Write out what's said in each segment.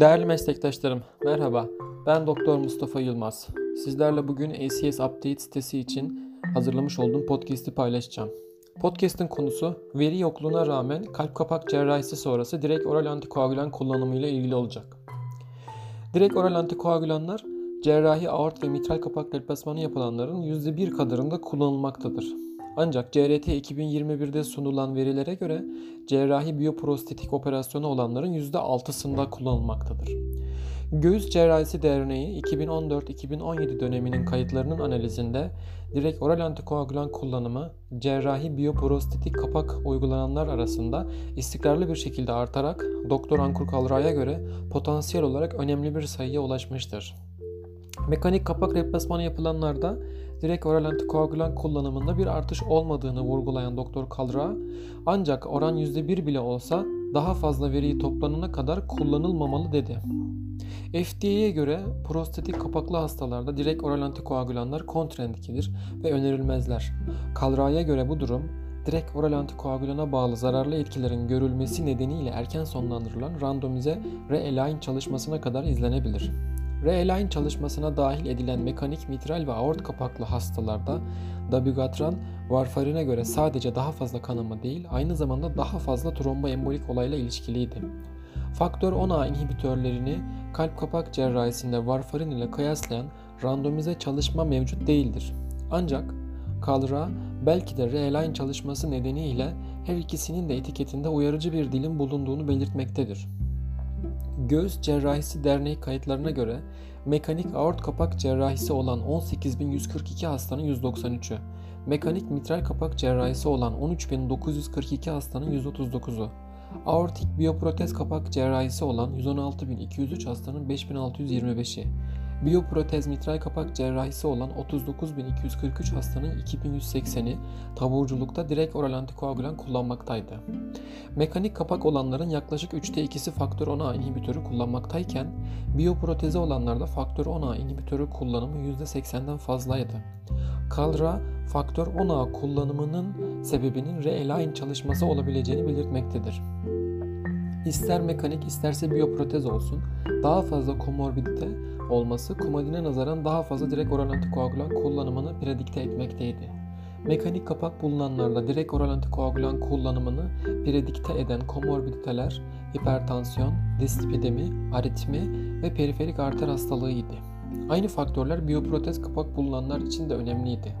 Değerli meslektaşlarım, merhaba. Ben Doktor Mustafa Yılmaz. Sizlerle bugün ACS Update sitesi için hazırlamış olduğum podcast'i paylaşacağım. Podcast'in konusu veri yokluğuna rağmen kalp kapak cerrahisi sonrası direkt oral antikoagülan kullanımı ile ilgili olacak. Direkt oral antikoagülanlar cerrahi aort ve mitral kapak deplasmanı yapılanların %1 kadarında kullanılmaktadır. Ancak CRT 2021'de sunulan verilere göre cerrahi biyoprostetik operasyonu olanların %6'sında kullanılmaktadır. Göğüs Cerrahisi Derneği 2014-2017 döneminin kayıtlarının analizinde direkt oral antikoagülan kullanımı cerrahi biyoprostetik kapak uygulananlar arasında istikrarlı bir şekilde artarak Doktor Ankur Kalra'ya göre potansiyel olarak önemli bir sayıya ulaşmıştır. Mekanik kapak replasmanı yapılanlarda direkt oral antikoagülan kullanımında bir artış olmadığını vurgulayan Doktor Kalra, ancak oran %1 bile olsa daha fazla veriyi toplanana kadar kullanılmamalı dedi. FDA'ye göre prostatik kapaklı hastalarda direkt oral antikoagülanlar kontraindikidir ve önerilmezler. Kalra'ya göre bu durum direkt oral antikoagülana bağlı zararlı etkilerin görülmesi nedeniyle erken sonlandırılan randomize re-align çalışmasına kadar izlenebilir. Re-align çalışmasına dahil edilen mekanik mitral ve aort kapaklı hastalarda dabigatran varfarine göre sadece daha fazla kanama değil, aynı zamanda daha fazla tromboembolik olayla ilişkiliydi. Faktör 10A inhibitörlerini kalp kapak cerrahisinde varfarin ile kıyaslayan randomize çalışma mevcut değildir. Ancak Kalra belki de Re-align çalışması nedeniyle her ikisinin de etiketinde uyarıcı bir dilin bulunduğunu belirtmektedir. Göğüs Cerrahisi Derneği kayıtlarına göre mekanik aort kapak cerrahisi olan 18.142 hastanın 193'ü, mekanik mitral kapak cerrahisi olan 13.942 hastanın 139'u, aortik biyoprotez kapak cerrahisi olan 116.203 hastanın 5.625'i, biyoprotez mitral kapak cerrahisi olan 39.243 hastanın 2180'i taburculukta direkt oral antikoagülan kullanmaktaydı. Mekanik kapak olanların yaklaşık 3'te 2'si faktör 10A inhibitörü kullanmaktayken biyoprotezi olanlarda faktör 10A inhibitörü kullanımı %80'den fazlaydı. Kalra, faktör 10A kullanımının sebebinin re-align çalışması olabileceğini belirtmektedir. İster mekanik isterse biyoprotez olsun, daha fazla komorbidite olması kumadine nazaran daha fazla direkt oral antikoagülan kullanımını predikte etmekteydi. Mekanik kapak bulunanlarda direkt oral antikoagülan kullanımını predikte eden komorbiditeler hipertansiyon, dislipidemi, aritmi ve periferik arter hastalığıydı. Aynı faktörler biyoprotez kapak bulunanlar için de önemliydi.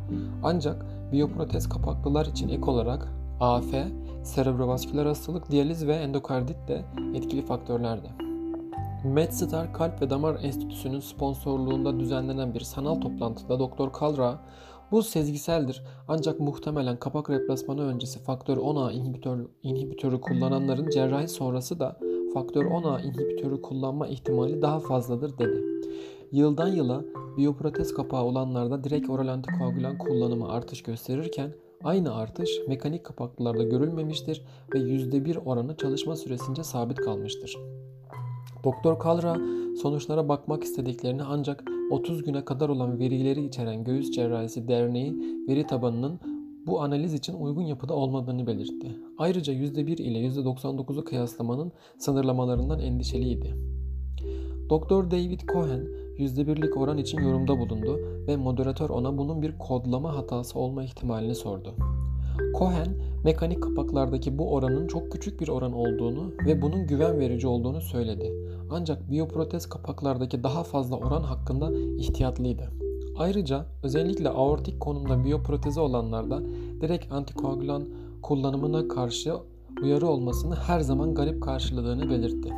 Ancak biyoprotez kapaklılar için ek olarak AF, serebrovasküler hastalık, diyaliz ve endokardit de etkili faktörlerdi. MedStar Kalp ve Damar Enstitüsü'nün sponsorluğunda düzenlenen bir sanal toplantıda Doktor Kalra, bu sezgiseldir ancak muhtemelen kapak replasmanı öncesi faktör 10A inhibitör, inhibitörü kullananların cerrahi sonrası da faktör 10A inhibitörü kullanma ihtimali daha fazladır dedi. Yıldan yıla biyoprotez kapağı olanlarda direkt oral antikoagülan kullanımı artış gösterirken aynı artış mekanik kapaklılarda görülmemiştir ve %1 oranı çalışma süresince sabit kalmıştır. Doktor Kalra sonuçlara bakmak istediklerini ancak 30 güne kadar olan verileri içeren Göğüs Cerrahisi Derneği veri tabanının bu analiz için uygun yapıda olmadığını belirtti. Ayrıca %1 ile %99'u kıyaslamanın sınırlamalarından endişeliydi. Doktor David Cohen %1'lik oran için yorumda bulundu ve moderatör ona bunun bir kodlama hatası olma ihtimalini sordu. Cohen, mekanik kapaklardaki bu oranın çok küçük bir oran olduğunu ve bunun güven verici olduğunu söyledi. Ancak biyoprotez kapaklardaki daha fazla oran hakkında ihtiyatlıydı. Ayrıca özellikle aortik konumda biyoprotezi olanlarda direkt antikoagülan kullanımına karşı uyarı olmasını her zaman garip karşıladığını belirtti.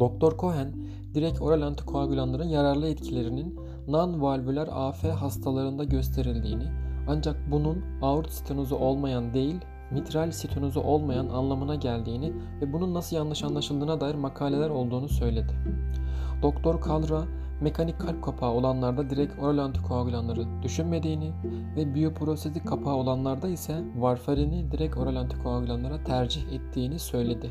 Doktor Cohen, direkt oral antikoagülanların yararlı etkilerinin non-valvüler AF hastalarında gösterildiğini ancak bunun aort stenozu olmayan değil, mitral stenozu olmayan anlamına geldiğini ve bunun nasıl yanlış anlaşıldığına dair makaleler olduğunu söyledi. Doktor Kalra, mekanik kalp kapağı olanlarda direkt oral antikoagülanları düşünmediğini ve biyoprostetik kapağı olanlarda ise varfarini direkt oral antikoagülanlara tercih ettiğini söyledi.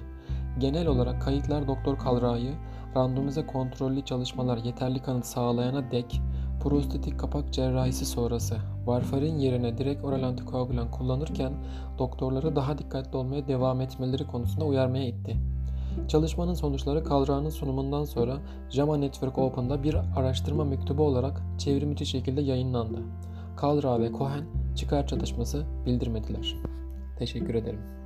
Genel olarak kayıtlar Doktor Kalra'yı randomize kontrollü çalışmalar yeterli kanıt sağlayana dek prostetik kapak cerrahisi sonrası varfarin yerine direkt oral antikoagülan kullanırken doktorları daha dikkatli olmaya devam etmeleri konusunda uyarmaya itti. Çalışmanın sonuçları Kalra'nın sunumundan sonra JAMA Network Open'da bir araştırma mektubu olarak çevrimiçi şekilde yayınlandı. Kalra ve Cohen çıkar çatışması bildirmediler. Teşekkür ederim.